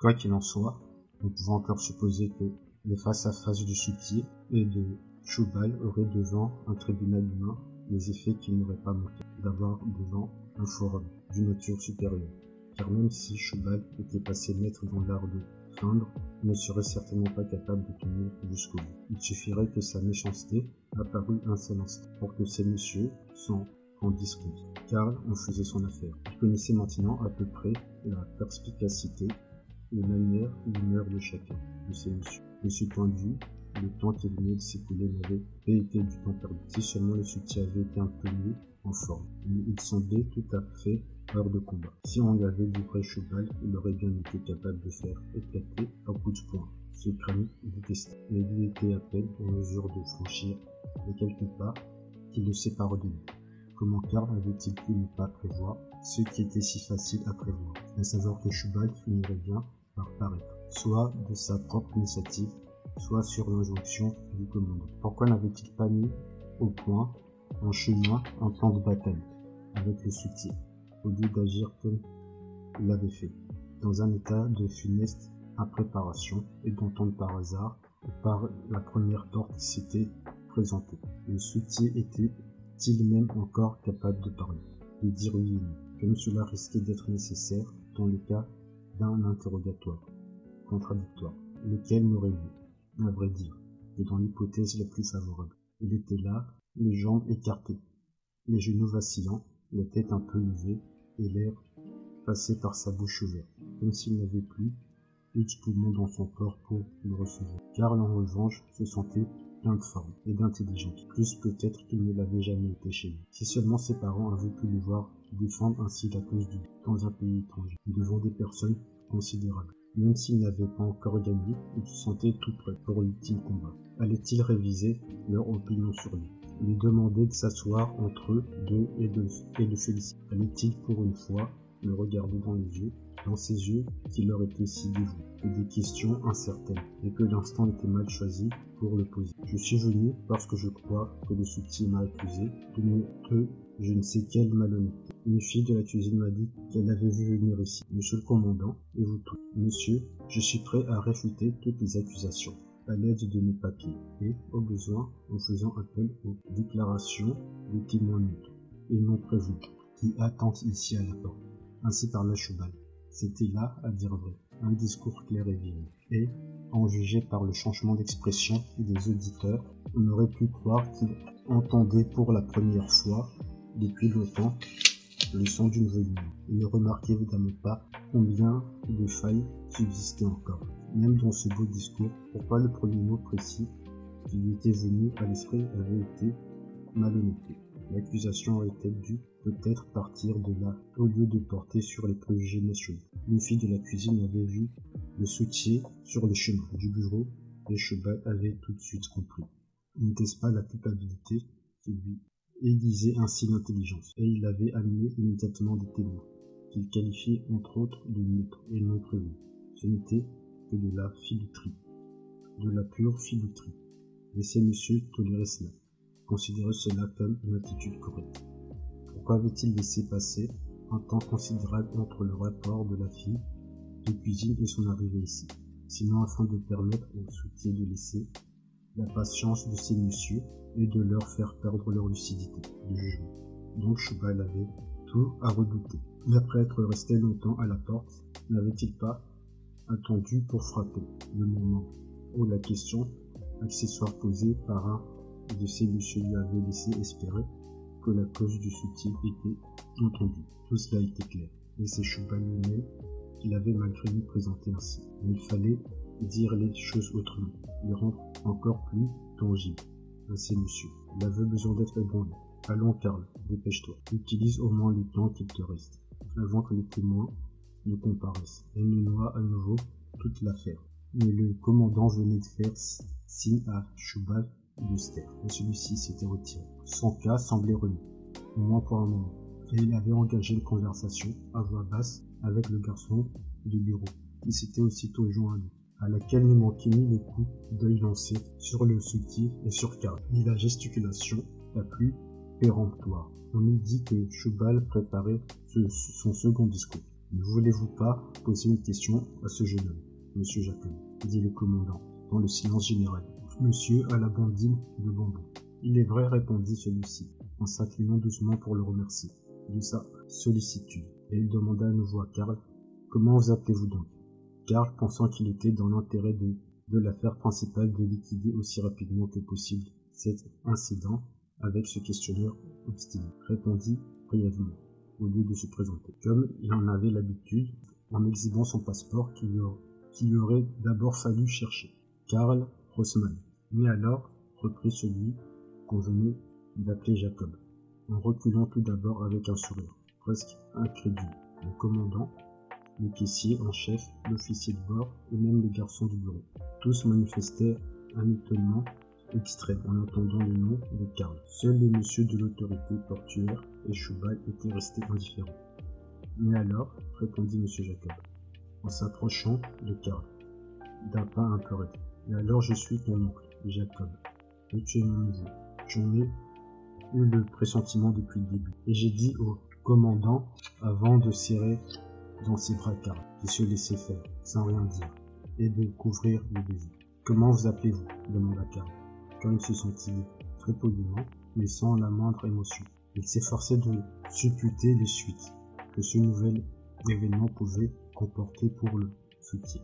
Quoi qu'il en soit, on pouvait encore supposer que le face-à-face du soutier et de Choubal aurait devant un tribunal humain les effets qu'il n'aurait pas manqué d'avoir devant un forum d'une nature supérieure. Car même si Choubal était passé maître dans l'art de feindre, il ne serait certainement pas capable de tenir jusqu'au bout. Il suffirait que sa méchanceté apparût un seul instant pour que ces messieurs s'en rendissent compte. Karl en faisait son affaire. Il connaissait maintenant à peu près la perspicacité, les manières et l'humeur de chacun de ces messieurs. De ce point de vue, le temps qui venait de s'écouler n'avait pas été du temps perdu. Si seulement le soutien avait été un peu en forme. Mais il semblait tout à fait hors de combat. Si on lui avait livré cheval, il aurait bien été capable de faire éclater un coup de poing. Ce crâne détestait, mais lui était à peine en mesure de franchir les quelques pas qui le séparaient de lui. Comment Karl avait-il pu ne pas prévoir ce qui était si facile à prévoir, à savoir que Chubal finirait bien par paraître, soit de sa propre initiative, soit sur l'injonction du commandant. Pourquoi n'avait-il pas mis au point en chemin un plan de bataille avec le soutien, au lieu d'agir comme il l'avait fait, dans un état de funeste impréparation et d'entendre par hasard par la première porte qui s'était présentée. Le soutien était-il même encore capable de parler, de dire oui ou non, comme cela risquait d'être nécessaire dans le cas d'un interrogatoire contradictoire, lequel n'aurait vu, à vrai dire, que dans l'hypothèse la plus favorable. Il était là, les jambes écartées, les genoux vacillants, la tête un peu levée et l'air passé par sa bouche ouverte, comme s'il n'avait plus de poumon dans son corps pour le recevoir. Karl, en revanche, se sentait plein de forme et d'intelligence, plus peut-être qu'il ne l'avait jamais été chez lui. Si seulement ses parents avaient pu le voir défendre ainsi la cause du dans un pays étranger, devant des personnes considérables. Même s'il n'avait pas encore gagné, il se sentait tout prêt pour l'ultime combat. Allait-il réviser leur opinion sur lui lui demander de s'asseoir entre eux deux et de, et de féliciter. Allait-il pour une fois le regarder dans les yeux, dans ses yeux qui leur étaient si dévoués, et des questions incertaines, et que l'instant était mal choisi pour le poser. Je suis venu parce que je crois que le soutien m'a accusé de, de je ne sais quelle malhonnêteté. Une fille de la cuisine m'a dit qu'elle avait vu venir ici. Monsieur le commandant, et vous tous. Monsieur, je suis prêt à réfuter toutes les accusations à l'aide de mes papiers et, au besoin, en faisant appel aux déclarations des témoins et non prévus qui attendent ici à la porte. Ainsi parla Choubal. C'était là, à dire vrai, un discours clair et vif. Et, en juger par le changement d'expression des auditeurs, on aurait pu croire qu'il entendait pour la première fois, depuis longtemps, le son d'une venue. Il ne remarquait évidemment pas combien de failles subsistaient encore même dans ce beau discours, pourquoi le premier mot précis qui lui était venu à l'esprit avait été malhonnêteté. L'accusation aurait-elle dû peut-être partir de là, au lieu de porter sur les préjugés nationaux. Une fille de la cuisine avait vu le soutier sur le chemin du bureau, et Cheval avait tout de suite compris. N'était-ce pas la culpabilité qui lui aiguisait ainsi l'intelligence, et il avait amené immédiatement des témoins, qu'il qualifiait entre autres de neutres et non prévus. Ce n'était de la filouterie, de la pure filouterie. Laissez monsieur tolérer cela, considérer cela comme une attitude correcte. Pourquoi avait-il laissé passer un temps considérable entre le rapport de la fille de cuisine et son arrivée ici, sinon afin de permettre aux soutiens de laisser la patience de ces messieurs et de leur faire perdre leur lucidité de jugement. Donc Choubal avait tout à redouter. Et après être resté longtemps à la porte, n'avait-il pas attendu pour frapper, le moment où la question accessoire posée par un de ces messieurs lui avait laissé espérer? Que la cause du soutien était entendue. Tout cela était clair, et c'est lui qu'il avait malgré lui présenté ainsi. Mais il fallait dire les choses autrement, les rendre encore plus tangibles ces messieurs. Il avait besoin d'être ébranlé. Allons, Karl, dépêche-toi. Utilise au moins le temps qu'il te reste, avant que les témoins ne comparaissent et ne noie à nouveau toute l'affaire. Mais le commandant venait de faire signe à Choubal de taire, et celui-ci s'était retiré. Son cas semblait remis, au moins pour un moment, et il avait engagé une conversation à voix basse avec le garçon du bureau, qui s'était aussitôt joint à lui, à laquelle ne manquait ni les coups d'œil lancés sur le soutien et sur Karl, ni la gesticulation la plus péremptoire. On nous dit que Choubal préparait son second discours Ne voulez-vous pas poser une question à ce jeune homme, monsieur Jacob dit le commandant, dans le silence général. Monsieur a la bandine de bonbons. Il est vrai, répondit celui-ci, en s'inclinant doucement pour le remercier de sa sollicitude. Et il demanda à nouveau à Karl Comment vous appelez-vous donc? Karl, pensant qu'il était dans l'intérêt de, l'affaire principale de liquider aussi rapidement que possible cet incident avec ce questionneur obstiné, répondit brièvement, au lieu de se présenter, comme il en avait l'habitude, en exhibant son passeport qu'il aurait d'abord fallu chercher. Karl Rossmann. Mais alors, reprit celui qu'on venait d'appeler Jacob, en reculant tout d'abord avec un sourire, presque incrédule. Le commandant, le caissier en chef, l'officier de bord et même le garçon du bureau. Tous manifestaient un étonnement extrême en entendant le nom de Karl. Seuls les messieurs de l'autorité portuaire et Choubal étaient restés indifférents. Mais alors, répondit M. Jacob, en s'approchant de Karl, d'un pas un peu raide. Et alors je suis ton oncle, Jacob, et tu es mon. J'en ai eu le pressentiment depuis le début. Et j'ai dit au commandant, avant de serrer dans ses bras Karl, de se laisser faire, sans rien dire, et de couvrir le baiser. Comment vous appelez-vous? demanda Karl quand il se sentit très poliment, mais sans la moindre émotion. Il s'efforçait de supputer les suites que ce nouvel événement pouvait comporter pour le soutien.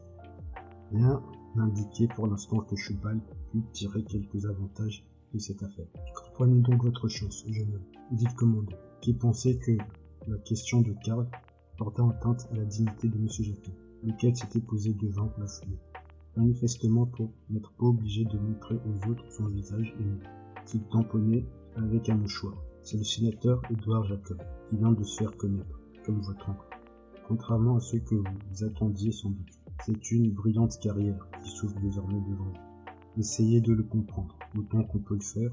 Rien n'indiquait pour l'instant que Chubal pût tirer quelques avantages de cette affaire. Comprenez donc votre chance, jeune homme, dit le commandant, qui pensait que la question de Karl portait atteinte à la dignité de M. Jacquin, lequel s'était posé devant la foulée manifestement pour n'être pas obligé de montrer aux autres son visage ému, qu'il tamponnait avec un mouchoir. C'est le sénateur Edouard Jacob, qui vient de se faire connaître, comme votre oncle. Contrairement à ce que vous attendiez sans doute, c'est une brillante carrière qui s'ouvre désormais devant vous. Essayez de le comprendre, autant qu'on peut le faire,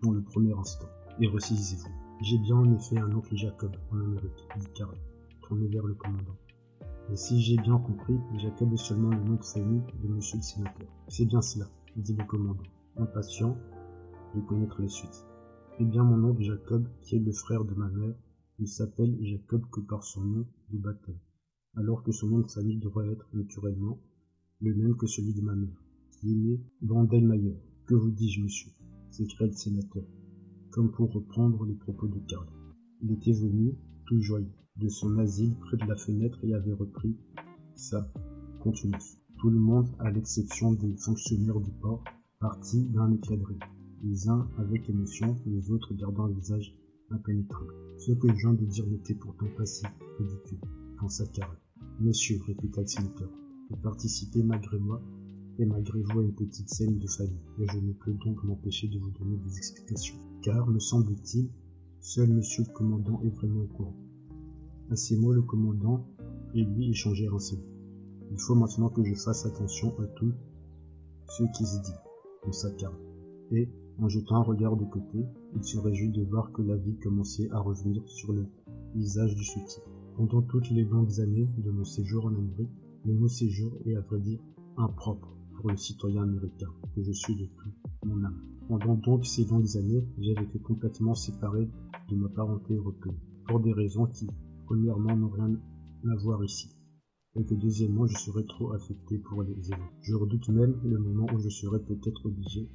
dans le premier instant, et ressaisissez-vous. J'ai bien en effet un oncle Jacob en Amérique, dit Carl, tourné vers le commandant. Et si j'ai bien compris, Jacob est seulement le nom de famille de monsieur le sénateur. C'est bien cela, dit le commandant, impatient de connaître la suite. Eh bien, mon oncle Jacob, qui est le frère de ma mère, ne s'appelle Jacob que par son nom de baptême, alors que son nom de famille devrait être naturellement le même que celui de ma mère, Que vous dis-je, monsieur? s'écria le sénateur, comme pour reprendre les propos de Karl. Il était venu, tout joyeux, de son asile près de la fenêtre et avait repris sa contenance. Tout le monde, à l'exception des fonctionnaires du port, partit d'un éclat de rire, les uns avec émotion, les autres gardant un visage impénétrable. Ce que je viens de dire n'était pourtant pas si ridicule, pensa Carl. Monsieur, répéta le sénateur, vous participez malgré moi et malgré vous à une petite scène de famille, et je ne peux donc m'empêcher de vous donner des explications. Car, me semble-t-il, seul monsieur le commandant est vraiment au courant. À ces mots, le commandant et lui échangèrent un salut. Il faut maintenant que je fasse attention à tout ce qui se dit, pensa Karl. Et, en jetant un regard de côté, il se réjouit de voir que la vie commençait à revenir sur le visage du soutien. Pendant toutes les longues années de mon séjour en Amérique, le mot séjour est à vrai dire impropre le citoyen américain que je suis de tout mon âme. Pendant donc ces longues années, j'avais été complètement séparé de ma parenté européenne, pour des raisons qui, premièrement, n'ont rien à voir ici, et que deuxièmement, je serais trop affecté pour les aider. Je redoute même le moment où je serai peut-être obligé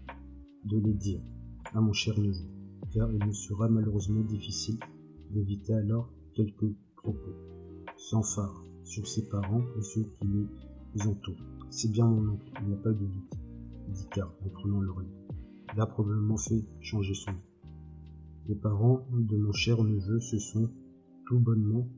de les dire à mon cher neveu, car il me sera malheureusement difficile d'éviter alors quelques propos sans phare sur ses parents et ceux qui les entourent. C'est bien mon oncle, il n'y a pas de doute, dit Karl en prenant l'oreille. Il a probablement fait changer son nom. Les parents de mon cher neveu se sont tout bonnement,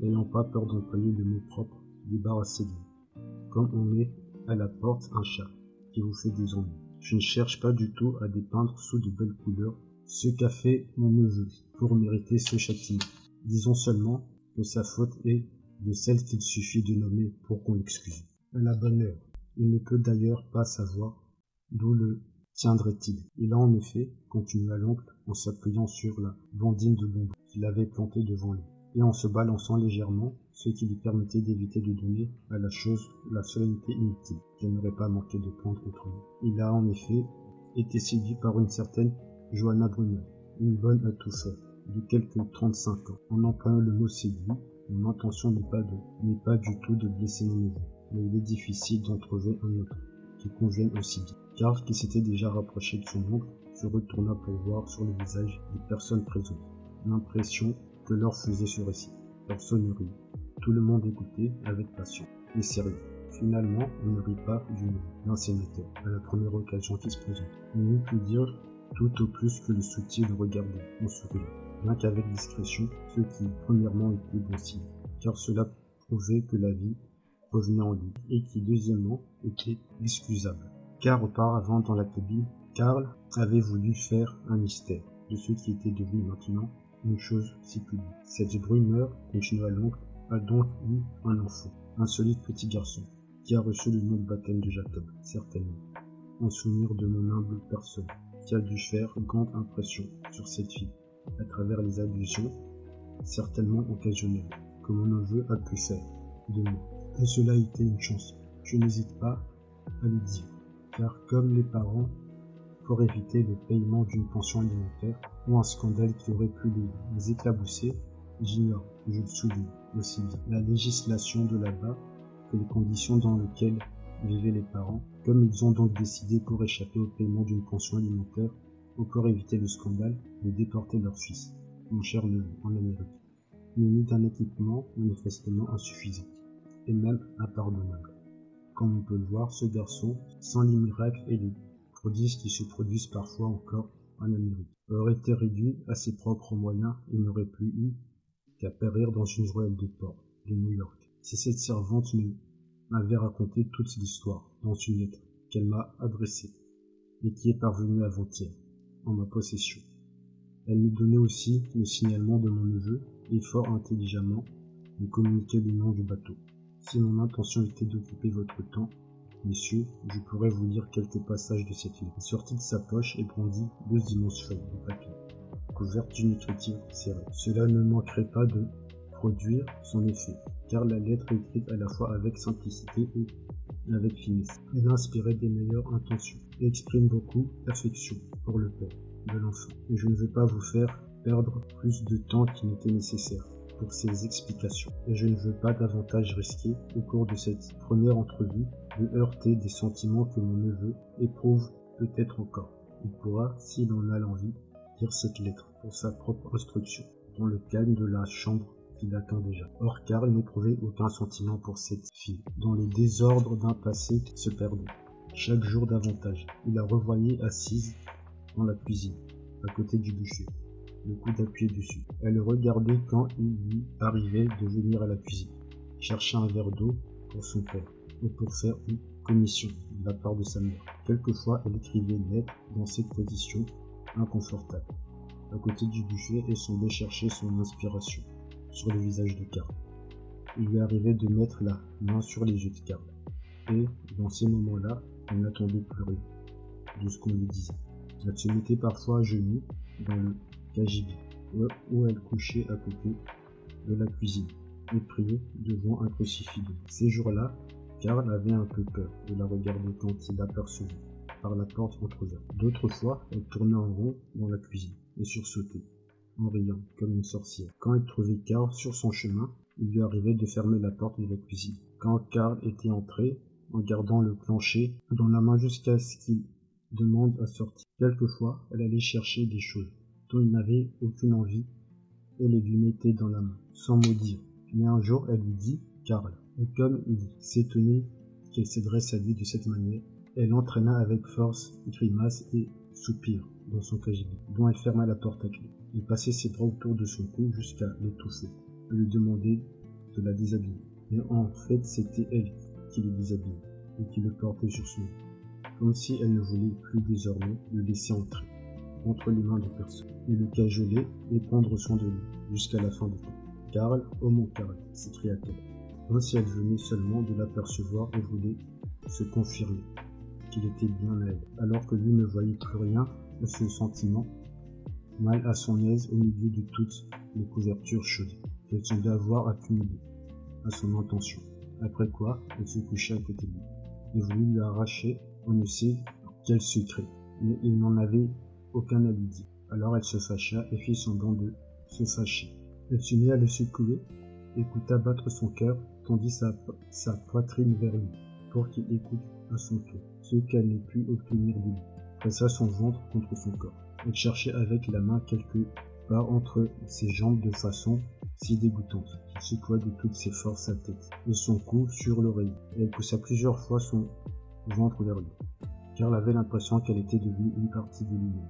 n'ayant pas peur d'employer le mot propre, débarrassez de vous. Comme on met à la porte un chat qui vous fait des ennuis. Je ne cherche pas du tout à dépeindre sous de belles couleurs ce qu'a fait mon neveu pour mériter ce châtiment. Disons seulement que sa faute est de celle qu'il suffit de nommer pour qu'on l'excuse. À la bonne heure. Il ne peut d'ailleurs pas savoir d'où le tiendrait-il. Il a en effet, continua l'oncle en s'appuyant sur la bandine de bonbons qu'il avait plantée devant lui, et en se balançant légèrement, ce qui lui permettait d'éviter de donner à la chose la solennité inutile qu'elle n'aurait pas manqué de prendre autrement. Il a en effet été séduit par une certaine Johanna Brunner, une bonne à tout faire, de quelques 35 ans. En employant le mot séduit, Mon intention n'est pas de, pas du tout de blesser mon neveu, mais il est difficile d'en trouver un autre qui convienne aussi bien. Karl, qui s'était déjà rapproché de son oncle, se retourna pour voir sur le visage des personnes présentes l'impression que leur faisait ce récit. Personne ne rit. Tout le monde écoutait avec passion et sérieux. Finalement, on ne rit pas du d'un sénateur à la première occasion qui se présente. On n'eût pu dire tout au plus que le soutien le regardait en souriant, rien qu'avec discrétion, ce qui premièrement était bon signe, car cela prouvait que la vie revenait en et qui deuxièmement était excusable. Car auparavant dans la cabine, Karl avait voulu faire un mystère de ce qui était devenu maintenant une chose si publique. Cette brumeur, continua l'oncle, a donc eu un enfant, un solide petit garçon, qui a reçu le nom de baptême de Jacob, certainement, en souvenir de mon humble personne, qui a dû faire grande impression sur cette fille, à travers les allusions, certainement occasionnelles, que mon neveu a pu faire de moi. Et cela a été une chance. Je n'hésite pas à le dire, car comme les parents, pour éviter le paiement d'une pension alimentaire ou un scandale qui aurait pu les éclabousser, j'ignore, je le souligne aussi bien, la législation de là-bas les conditions dans lesquelles vivaient les parents, comme ils ont donc décidé pour échapper au paiement d'une pension alimentaire ou pour éviter le scandale de déporter leur fils, mon cher neveu, en Amérique, muni d'un équipement manifestement insuffisant, et même impardonnable. Comme on peut le voir, ce garçon, sans les miracles et les prodiges qui se produisent parfois encore en Amérique, aurait été réduit à ses propres moyens et n'aurait plus eu qu'à périr dans une ruelle de port de New York. Si cette servante m'avait raconté toute l'histoire dans une lettre qu'elle m'a adressée et qui est parvenue avant-hier en ma possession. Elle me donnait aussi le signalement de mon neveu et fort intelligemment me communiquait le nom du bateau. Si mon intention était d'occuper votre temps, messieurs, je pourrais vous lire quelques passages de cette lettre. Il sortit de sa poche et brandit deux immenses feuilles de papier, couvertes d'une écriture serrée. Cela ne manquerait pas de produire son effet car la lettre est écrite à la fois avec simplicité et avec finesse. Elle inspirait des meilleures intentions et exprime beaucoup d'affection pour le père de l'enfant. Et je ne veux pas vous faire perdre plus de temps qu'il n'était nécessaire ces explications. Et je ne veux pas davantage risquer, au cours de cette première entrevue, de heurter des sentiments que mon neveu éprouve peut-être encore. Il pourra, s'il en a l'envie, lire cette lettre pour sa propre instruction, dans le calme de la chambre l'attend déjà. Or Karl n'éprouvait aucun sentiment pour cette fille, dont le désordre d'un passé se perdait. Chaque jour davantage, il la revoyait assise dans la cuisine, à côté du bûcher, le coude appuyé dessus. Elle le regardait quand il lui arrivait de venir à la cuisine, chercher un verre d'eau pour son père, ou pour faire une commission de la part de sa mère. Quelquefois, elle écrivait net dans cette position inconfortable, à côté du buffet et semblait chercher son inspiration sur le visage de Karl. Il lui arrivait de mettre la main sur les yeux de Karl. Et, dans ces moments-là, elle n'attendait plus rien de ce qu'on lui disait. Elle se mettait parfois à genoux dans le cagibi, où elle couchait à côté de la cuisine et priait devant un crucifix. Ces jours-là, Karl avait un peu peur de la regarder quand il l'apercevait par la porte entrouverte. D'autres fois, elle tournait en rond dans la cuisine et sursautait en riant comme une sorcière. Quand elle trouvait Karl sur son chemin, il lui arrivait de fermer la porte de la cuisine. Quand Karl était entré, en gardant le plancher dans la main jusqu'à ce qu'il demande à sortir. Quelquefois, elle allait chercher des choses il n'avait aucune envie et les lui mettait dans la main, sans mot dire. Mais un jour, elle lui dit Karl. Et comme il s'étonnait qu'elle s'adresse à lui de cette manière, elle entraîna avec force, grimace et soupir dans son cagibi, dont elle ferma la porte à clé. Il passait ses bras autour de son cou jusqu'à l'étouffer, et lui demandait de la déshabiller. Mais en fait, c'était elle qui le déshabillait et qui le portait sur son dos, comme si elle ne voulait plus désormais le laisser entrer entre les mains de personne, et le cajoler et prendre soin de lui jusqu'à la fin du temps. Karl, oh mon Karl, s'écria-t-elle, comme si elle venait seulement de l'apercevoir et voulait se confirmer qu'il était bien à elle, alors que lui ne voyait plus rien de ce sentiment mal à son aise au milieu de toutes les couvertures chaudes qu'elle semblait avoir accumulées à son intention. Après quoi, elle se coucha à côté de lui et voulut lui arracher on ne sait quel secret, mais il n'en avait aucun lui dire. Alors elle se fâcha et fit semblant de se fâcher. Elle se mit à le secouer écouta battre son cœur, tendit sa, poitrine vers lui, pour qu'il écoute à son tour ce qu'elle ne put obtenir de lui, pressa son ventre contre son corps. Elle cherchait avec la main quelque part entre ses jambes de façon si dégoûtante qu'il secoua de toutes ses forces sa tête et son cou sur l'oreille, elle poussa plusieurs fois son ventre vers lui. Karl avait l'impression qu'elle était devenue une partie de lui-même.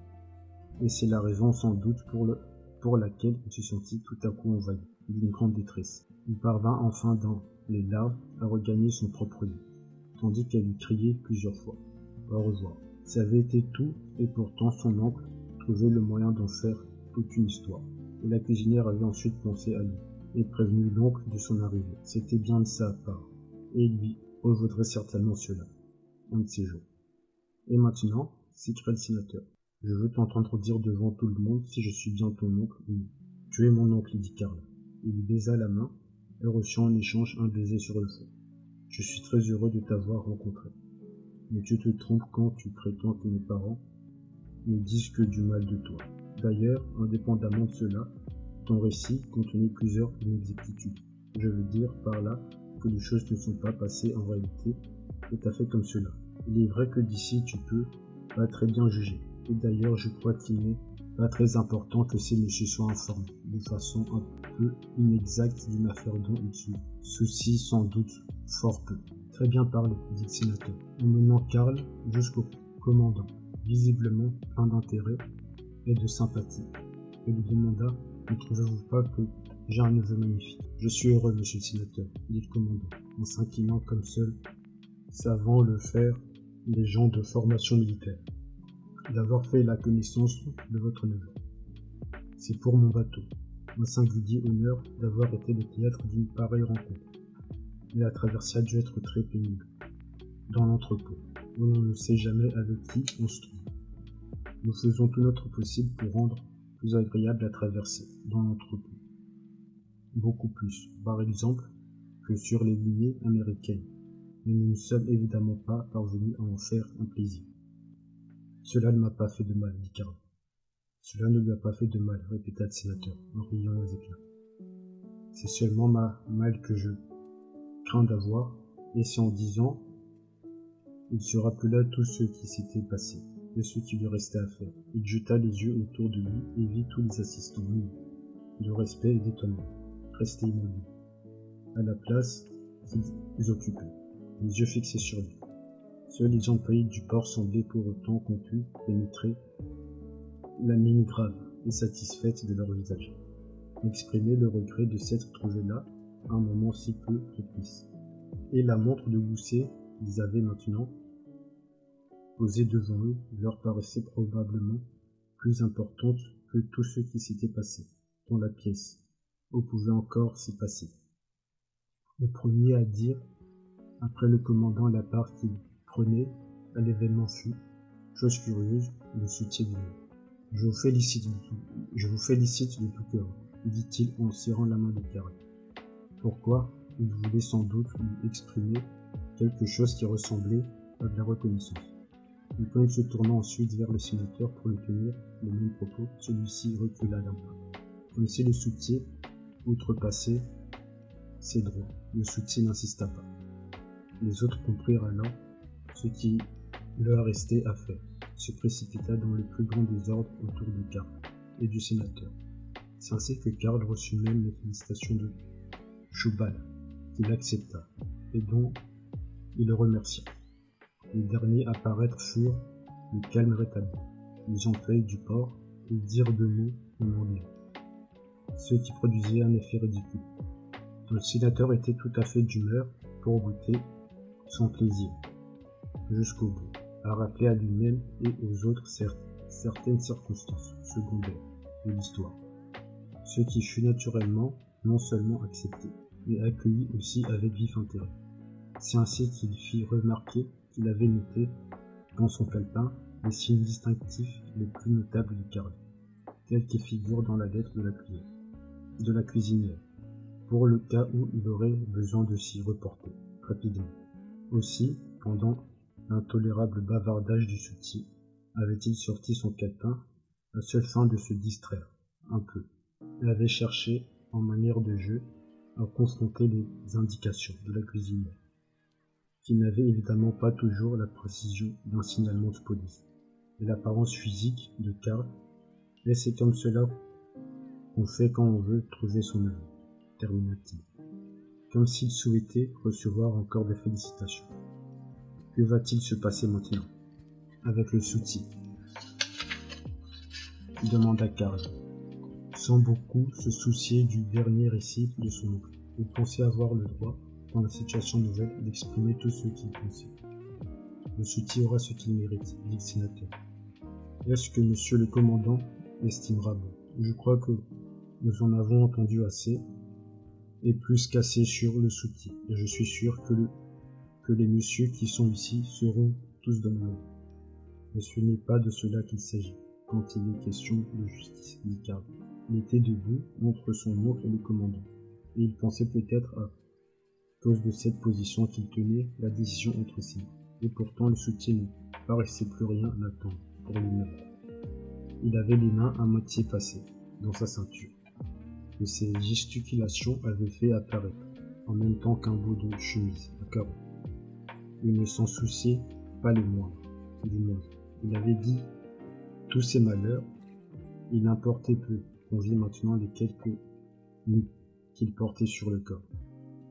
Et c'est la raison sans doute pour, le, pour laquelle il se sentit tout à coup envahi d'une grande détresse. Il parvint enfin dans les larmes à regagner son propre lit, tandis qu'elle lui criait plusieurs fois. Au revoir. Ça avait été tout, et pourtant son oncle trouvait le moyen d'en faire toute une histoire. Et la cuisinière avait ensuite pensé à lui, et prévenu l'oncle de son arrivée. C'était bien de sa part, et lui revaudrait certainement cela, un de ces jours. Et maintenant, s'écria le sénateur, je veux t'entendre dire devant tout le monde si je suis bien ton oncle ou. Tu es mon oncle, dit Karl. Il lui baisa la main et reçut en échange un baiser sur le front. Je suis très heureux de t'avoir rencontré. Mais tu te trompes quand tu prétends que mes parents ne disent que du mal de toi. D'ailleurs, indépendamment de cela, ton récit contenait plusieurs inexactitudes. Je veux dire par là que les choses ne sont pas passées en réalité tout à fait comme cela. Il est vrai que d'ici tu peux pas très bien juger. Et d'ailleurs, je crois qu'il n'est pas très important que ces messieurs soient informés de façon un peu inexacte d'une affaire dont ils se soucient sans doute fort peu. Très bien parlé, dit le sénateur, en menant Karl jusqu'au commandant, visiblement plein d'intérêt et de sympathie, et lui demanda Ne trouvez-vous pas que j'ai un neveu magnifique Je suis heureux, monsieur le sénateur, dit le commandant, en s'inclinant comme seul savant le faire les gens de formation militaire d'avoir fait la connaissance de votre neveu. C'est pour mon bateau, un singulier honneur d'avoir été le théâtre d'une pareille rencontre. Mais la traversée a dû être très pénible. Dans l'entrepôt, où l'on ne sait jamais avec qui on se trouve. Nous faisons tout notre possible pour rendre plus agréable la traversée dans l'entrepôt. Beaucoup plus, par exemple, que sur les lignées américaines. Mais nous ne sommes évidemment pas parvenus à en faire un plaisir. Cela ne m'a pas fait de mal, dit Carl. Cela ne lui a pas fait de mal, répéta le sénateur, en riant aux éclats. C'est seulement ma mal que je crains d'avoir, et c'est en disant il se rappela tout ce qui s'était passé, et ce qui lui restait à faire. Il jeta les yeux autour de lui et vit tous les assistants nus, de respect et d'étonnement, restés immobiles, à la place qu'ils occupaient, les yeux fixés sur lui. Seuls les employés du port semblaient pour autant pût pénétrer la mine grave et satisfaite de leur visage, exprimer le regret de s'être trouvés là un moment si peu propice. Et la montre de gousset qu'ils avaient maintenant posée devant eux leur paraissait probablement plus importante que tout ce qui s'était passé dans la pièce, où pouvait encore s'y passer. Le premier à dire, après le commandant la part qu'il prenait à l'événement fut, chose curieuse, le soutien de Je vous félicite de tout, je vous félicite de tout cœur, dit-il en serrant la main de Carré. Pourquoi Il voulait sans doute lui exprimer quelque chose qui ressemblait à de la reconnaissance. Quand il se tourna ensuite vers le sénateur pour lui tenir le même propos, celui-ci recula d'un pas. Comme si le soutien? Outrepassait ses droits. Le soutien n'insista pas. Les autres comprirent alors ce qui leur restait à faire, se précipita dans le plus grand désordre autour de Karl et du sénateur. C'est ainsi que Karl reçut même les félicitations de Choubal, qu'il accepta, et dont il le remercia. Les derniers à paraître furent le calme rétabli, les employés du port et dire de nous en anglais, ce qui produisait un effet ridicule. Le sénateur était tout à fait d'humeur pour goûter son plaisir, jusqu'au bout, à rappeler à lui-même et aux autres certaines circonstances secondaires de l'histoire, ce qui fut naturellement non seulement accepté, mais accueilli aussi avec vif intérêt. C'est ainsi qu'il fit remarquer qu'il avait noté dans son calepin les signes distinctifs les plus notables du carré, tels qu'ils figurent dans la lettre de la, de la cuisinière, pour le cas où il aurait besoin de s'y reporter rapidement. Aussi, pendant l'intolérable bavardage du soutien, avait-il sorti son calepin à seule fin de se distraire. Un peu. Il avait cherché, en manière de jeu, à confronter les indications de la cuisinière, qui n'avait évidemment pas toujours la précision d'un signalement de police. Et l'apparence physique de Karl, et c'est comme cela qu'on fait quand on veut trouver son œuvre, termina-t-il, comme s'il souhaitait recevoir encore des félicitations. Que va-t-il se passer maintenant avec le soutien? Demanda Karl, sans beaucoup se soucier du dernier récit de son oncle. Il pensait avoir le droit, dans la situation nouvelle, d'exprimer tout ce qu'il pensait. Le soutien aura ce qu'il mérite, dit le sénateur. Est-ce que monsieur le commandant estimera bon? Je crois que nous en avons entendu assez, et plus qu'assez sur le soutien, et je suis sûr que, le, que les messieurs qui sont ici seront tous le Mais ce n'est pas de cela qu'il s'agit, quand il est question de justice, dit. Il était debout entre son oncle et le commandant, et il pensait peut-être à cause de cette position qu'il tenait la décision entre ses. Et pourtant le soutien ne paraissait plus rien attendre pour lui-même. Il avait les mains à moitié passées dans sa ceinture, que ses gesticulations avaient fait apparaître, en même temps qu'un bout de chemise à carreaux. Il ne s'en souciait pas les moindres, du monde. Il avait dit tous ses malheurs, il importait peu qu'on vit maintenant les quelques nuits qu'il portait sur le corps.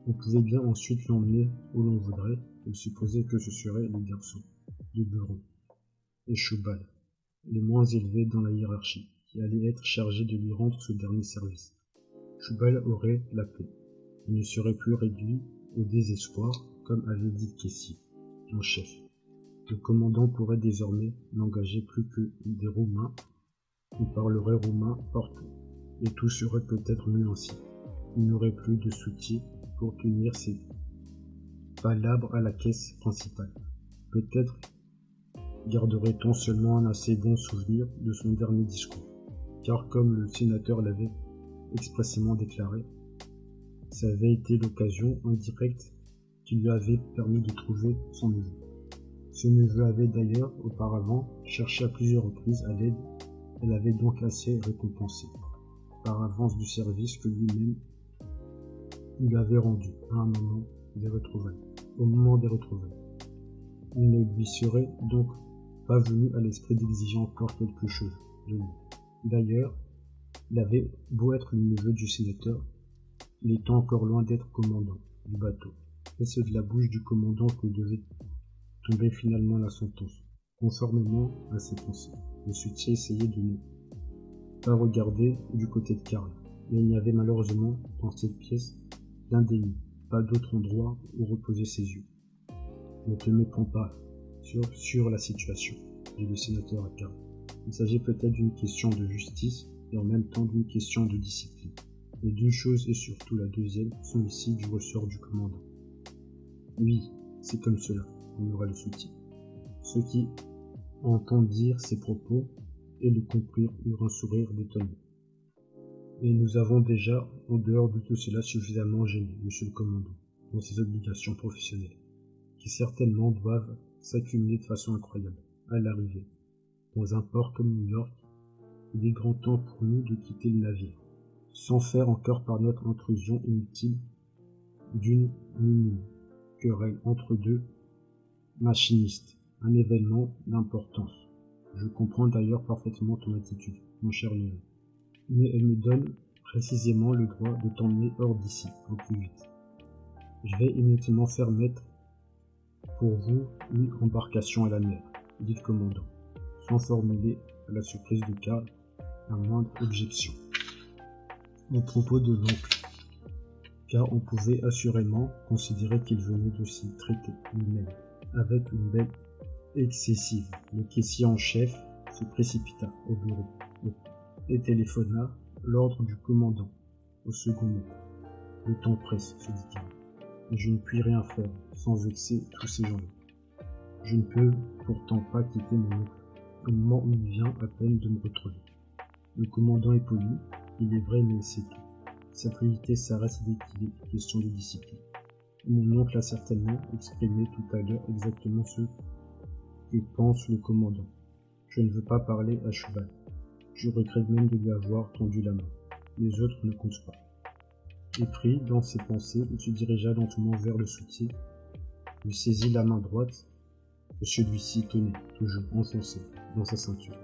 On pouvait bien ensuite l'emmener où l'on voudrait, il supposait que ce serait le garçon, de bureau, et Choubal, les moins élevés dans la hiérarchie, qui allait être chargé de lui rendre ce dernier service. Choubal aurait la paix. Il ne serait plus réduit au désespoir, comme avait dit Kessie, en chef. Le commandant pourrait désormais n'engager plus que des Roumains. On parlerait roumain partout, et tout serait peut-être mieux ainsi. Il n'aurait plus de soutien pour tenir ses palabres à la caisse principale. Peut-être garderait-on seulement un assez bon souvenir de son dernier discours, car comme le sénateur l'avait expressément déclaré, ça avait été l'occasion indirecte qui lui avait permis de trouver son neveu. Ce neveu avait d'ailleurs auparavant cherché à plusieurs reprises à l'aide et l'avait donc assez récompensé par avance du service que lui-même lui avait rendu à un moment des retrouvailles, au moment des retrouvailles. Il ne lui serait donc pas venu à l'esprit d'exiger encore quelque chose de lui. D'ailleurs, il avait beau être le neveu du sénateur, il était encore loin d'être commandant du bateau. Et c'est de la bouche du commandant que devait tombait finalement la sentence, conformément à ses pensées. Le soutien essayait de ne pas regarder du côté de Karl, mais il n'y avait malheureusement dans cette pièce d'un déni, pas d'autre endroit où reposer ses yeux. Ne te méprends pas sur, sur la situation, dit le sénateur à Karl. Il s'agit peut-être d'une question de justice et en même temps d'une question de discipline. Les deux choses, et surtout la deuxième, sont ici du ressort du commandant. Oui, c'est comme cela aura le soutien. Ceux qui entendirent ces propos et le comprirent eurent un sourire d'étonnement. Et nous avons déjà, en dehors de tout cela, suffisamment gêné, monsieur le commandant, dans ses obligations professionnelles, qui certainement doivent s'accumuler de façon incroyable, à l'arrivée. Dans un port comme New York, il est grand temps pour nous de quitter le navire, sans faire encore par notre intrusion inutile d'une minime entre deux machiniste, un événement d'importance. Je comprends d'ailleurs parfaitement ton attitude, mon cher Léon. Mais elle me donne précisément le droit de t'emmener hors d'ici, au plus vite. Je vais immédiatement faire mettre pour vous une embarcation à la mer, dit le commandant, sans formuler, à la surprise de Karl, la moindre objection. Au propos de l'oncle, car on pouvait assurément considérer qu'il venait de s'y traiter lui-même avec une belle excessive. Le caissier en chef se précipita au bureau et téléphona l'ordre du commandant au second mot. Le temps presse, se dit-il, et je ne puis rien faire sans vexer tous ces gens-là. Je ne peux pourtant pas quitter mon oncle au moment où il vient à peine de me retrouver? Le commandant est poli, il est vrai, mais c'est tout. Sa politesse s'arrête qu'il est question de discipline. Mon oncle a certainement exprimé tout à l'heure exactement ce que pense le commandant. Je ne veux pas parler à cheval. Je regrette même de lui avoir tendu la main. Les autres ne comptent pas. Et pris dans ses pensées, il se dirigea lentement vers le soutien, lui saisit la main droite, que celui-ci tenait, toujours enfoncé, dans sa ceinture.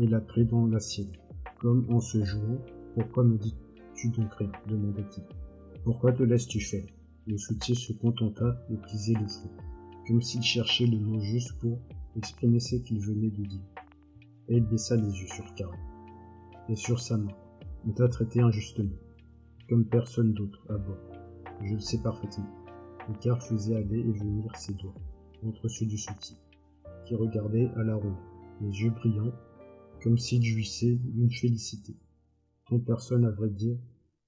Et la prit dans la sienne, comme en se jouant. Pourquoi me dis-tu donc rien demanda-t-il. Pourquoi te laisses-tu faire? Le soutien se contenta de pliser le front, comme s'il cherchait le mot juste pour exprimer ce qu'il venait de dire. Et il baissa les yeux sur Karl, et sur sa main. On t'a traité injustement, comme personne d'autre à bord. Je le sais parfaitement. Karl faisait aller et venir ses doigts entre ceux du soutien, qui regardait à la ronde, les yeux brillants, comme s'il jouissait d'une félicité, personne, à vrai dire,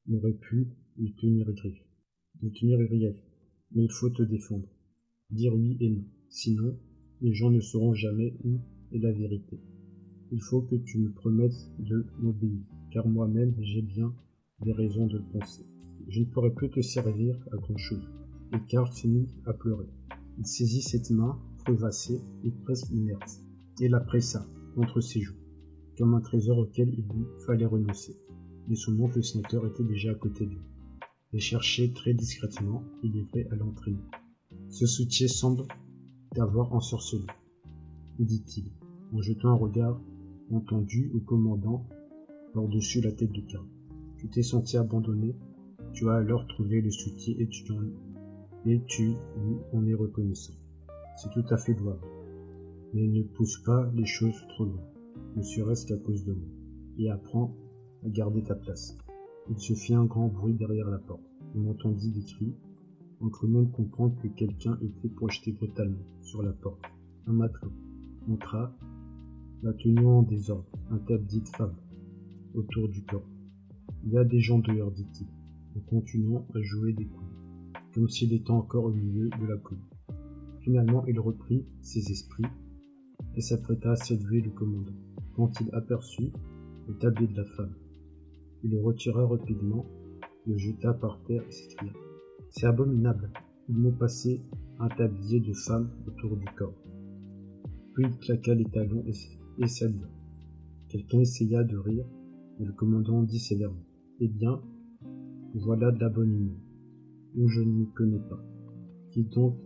n'aurait pu lui tenir griffe. Lui tenir griffe. Mais il faut te défendre. Dire oui et non. Sinon, les gens ne sauront jamais où est la vérité. Il faut que tu me promettes de m'obéir, car moi-même j'ai bien des raisons de le penser. Je ne pourrai plus te servir à grand chose. Et Karl mit à pleurer. Il saisit cette main, crevassée et presque inerte, et la pressa contre ses joues comme un trésor auquel il lui fallait renoncer. Mais son oncle sénateur était déjà à côté de lui, et cherchait très discrètement, il vrai, à l'entraîner. Ce soutien semble t'avoir ensorcelé, dit-il, en jetant un regard entendu au commandant par-dessus la tête de Karl. Tu t'es senti abandonné, tu as alors trouvé le soutien et tu, en, et tu lui en es reconnaissant. C'est tout à fait louable. Mais ne pousse pas les choses trop loin ne serait-ce qu'à cause de moi, et apprends garder ta place. Il se fit un grand bruit derrière la porte. On entendit des cris. On crut même comprendre que quelqu'un était projeté brutalement sur la porte. Un matelot entra, la tenue en désordre, de femmes autour du corps. Il y a des gens dehors, dit-il, en continuant à jouer des coups, comme s'il était encore au milieu de la cour. Finalement, il reprit ses esprits et s'apprêta à saluer le commandant quand il aperçut le tablier de la femme. Il le retira rapidement, le jeta par terre et s'écria C'est abominable, ils m'ont passé un tablier de femme autour du corps. Puis il claqua les talons et, salua. Quelqu'un essaya de rire, mais le commandant dit sévèrement Eh bien, voilà de la bonne où je ne connais pas. Qui donc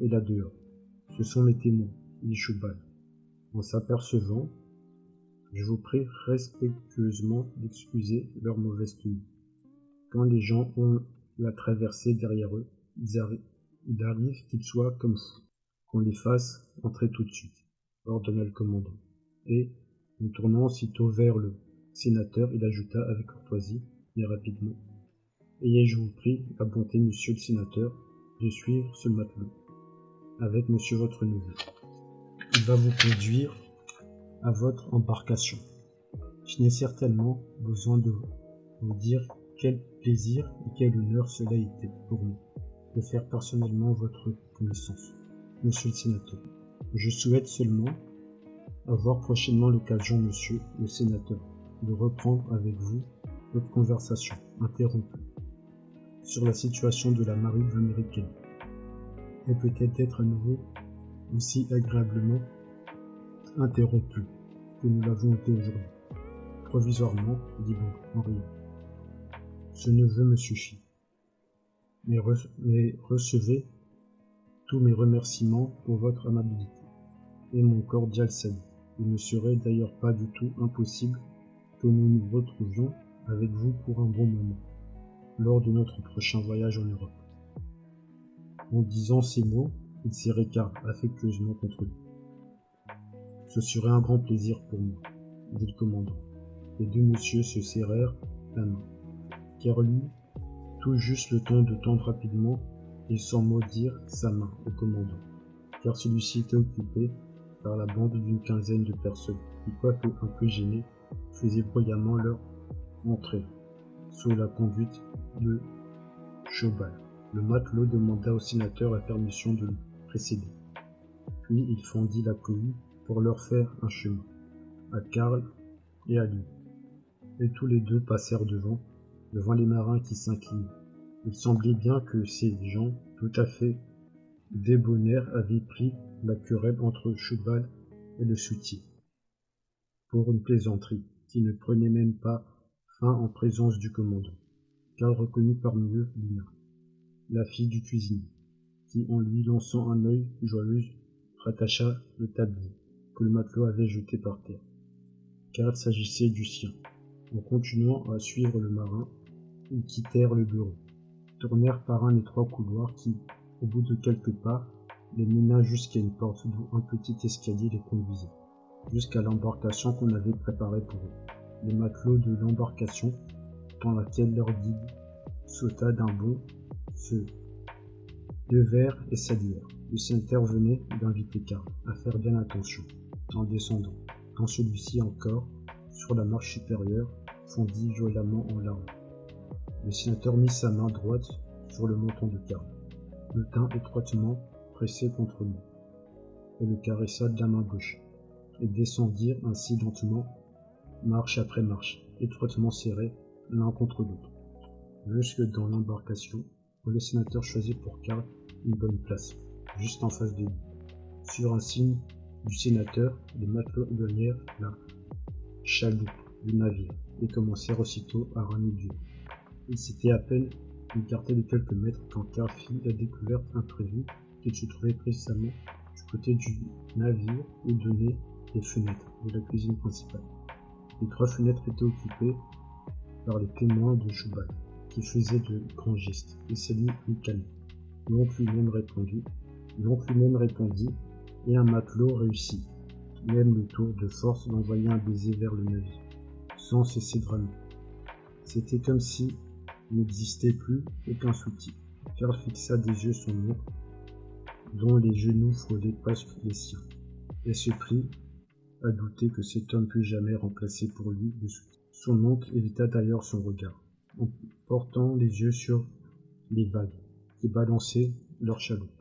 est là dehors? Ce sont mes témoins, dit Choubal. En s'apercevant je vous prie respectueusement d'excuser leur mauvaise tenue. Quand les gens ont la traversée derrière eux, il arrive qu'ils soient comme fous, qu'on les fasse entrer tout de suite, ordonna le commandant. Et, en tournant aussitôt vers le sénateur, il ajouta avec courtoisie, mais rapidement. Ayez, je vous prie, la bonté, monsieur le sénateur, de suivre ce matelot, avec monsieur votre neveu. Il va vous conduire à votre embarcation. Je n'ai certainement besoin de vous dire quel plaisir et quel honneur cela était pour nous de faire personnellement votre connaissance, monsieur le sénateur. Je souhaite seulement avoir prochainement l'occasion, monsieur le sénateur, de reprendre avec vous votre conversation interrompue sur la situation de la marine américaine et peut-être d'être à nouveau aussi agréablement interrompu nous l'avons été aujourd'hui. Provisoirement, dit donc en riant. Ce neveu me suffit. Mais, recevez tous mes remerciements pour votre amabilité et mon cordial salut. Il ne serait d'ailleurs pas du tout impossible que nous nous retrouvions avec vous pour un bon moment, lors de notre prochain voyage en Europe. En disant ces mots, il Karl affectueusement contre lui. Ce serait un grand plaisir pour moi, dit le commandant. Les deux messieurs se serrèrent la main. Lui, tout juste le temps de tendre rapidement et sans mot dire sa main au commandant, car celui-ci était occupé par la bande d'une quinzaine de personnes qui, quoique un peu gênés, faisaient bruyamment leur entrée, sous la conduite de Chaubal. Le matelot demanda au sénateur la permission de le précéder. Puis il fondit la cohue pour leur faire un chemin, à Karl et à lui. Et tous les deux passèrent devant, devant les marins qui s'inclinaient. Il semblait bien que ces gens, tout à fait débonnaires, avaient pris la querelle entre Cheval et le soutier, pour une plaisanterie qui ne prenait même pas fin en présence du commandant. Karl reconnut parmi eux Lina, la fille du cuisinier, qui, en lui lançant un œil joyeux, rattacha le tablier que le matelot avait jeté par terre, car il s'agissait du sien. En continuant à suivre le marin, ils quittèrent le bureau, tournèrent par un étroit couloir qui, au bout de quelques pas, les mena jusqu'à une porte d'où un petit escalier les conduisait, jusqu'à l'embarcation qu'on avait préparée pour eux. Les matelots de l'embarcation, dans laquelle leur guide sauta d'un bond, se levèrent et saluèrent. Le venait d'inviter Karl à faire bien attention en descendant. Quand celui-ci encore, sur la marche supérieure, fondit violemment en larmes. Le sénateur mit sa main droite sur le menton de Karl, le tint étroitement pressé contre lui, et le caressa de la main gauche, et descendirent ainsi lentement, marche après marche, étroitement serrés l'un contre l'autre, jusque dans l'embarcation, où le sénateur choisit pour Karl une bonne place, juste en face de lui. Sur un signe du sénateur, les matelots éloignèrent la chaloupe du navire et commencèrent aussitôt à ramer Dieu. Il s'était à peine écarté de quelques mètres quand Karl fit la découverte imprévue qu'il se trouvait précisément du côté du navire où donnaient les fenêtres de la cuisine principale. Les trois fenêtres étaient occupées par les témoins de Choubal, qui faisaient de grands gestes, et lui calme. L'oncle lui-même répondit, l'oncle lui-même répondit, et un matelot réussit, même le tour de force d'envoyer un baiser vers le navire, sans cesser de ramer. C'était comme si n'existait plus aucun souci. Karl fixa des yeux son oncle, dont les genoux frôlaient presque les siens, et se prit à douter que cet homme pût jamais remplacer pour lui le soutien. Son oncle évita d'ailleurs son regard, en portant les yeux sur les vagues qui balançaient leur chaloupe.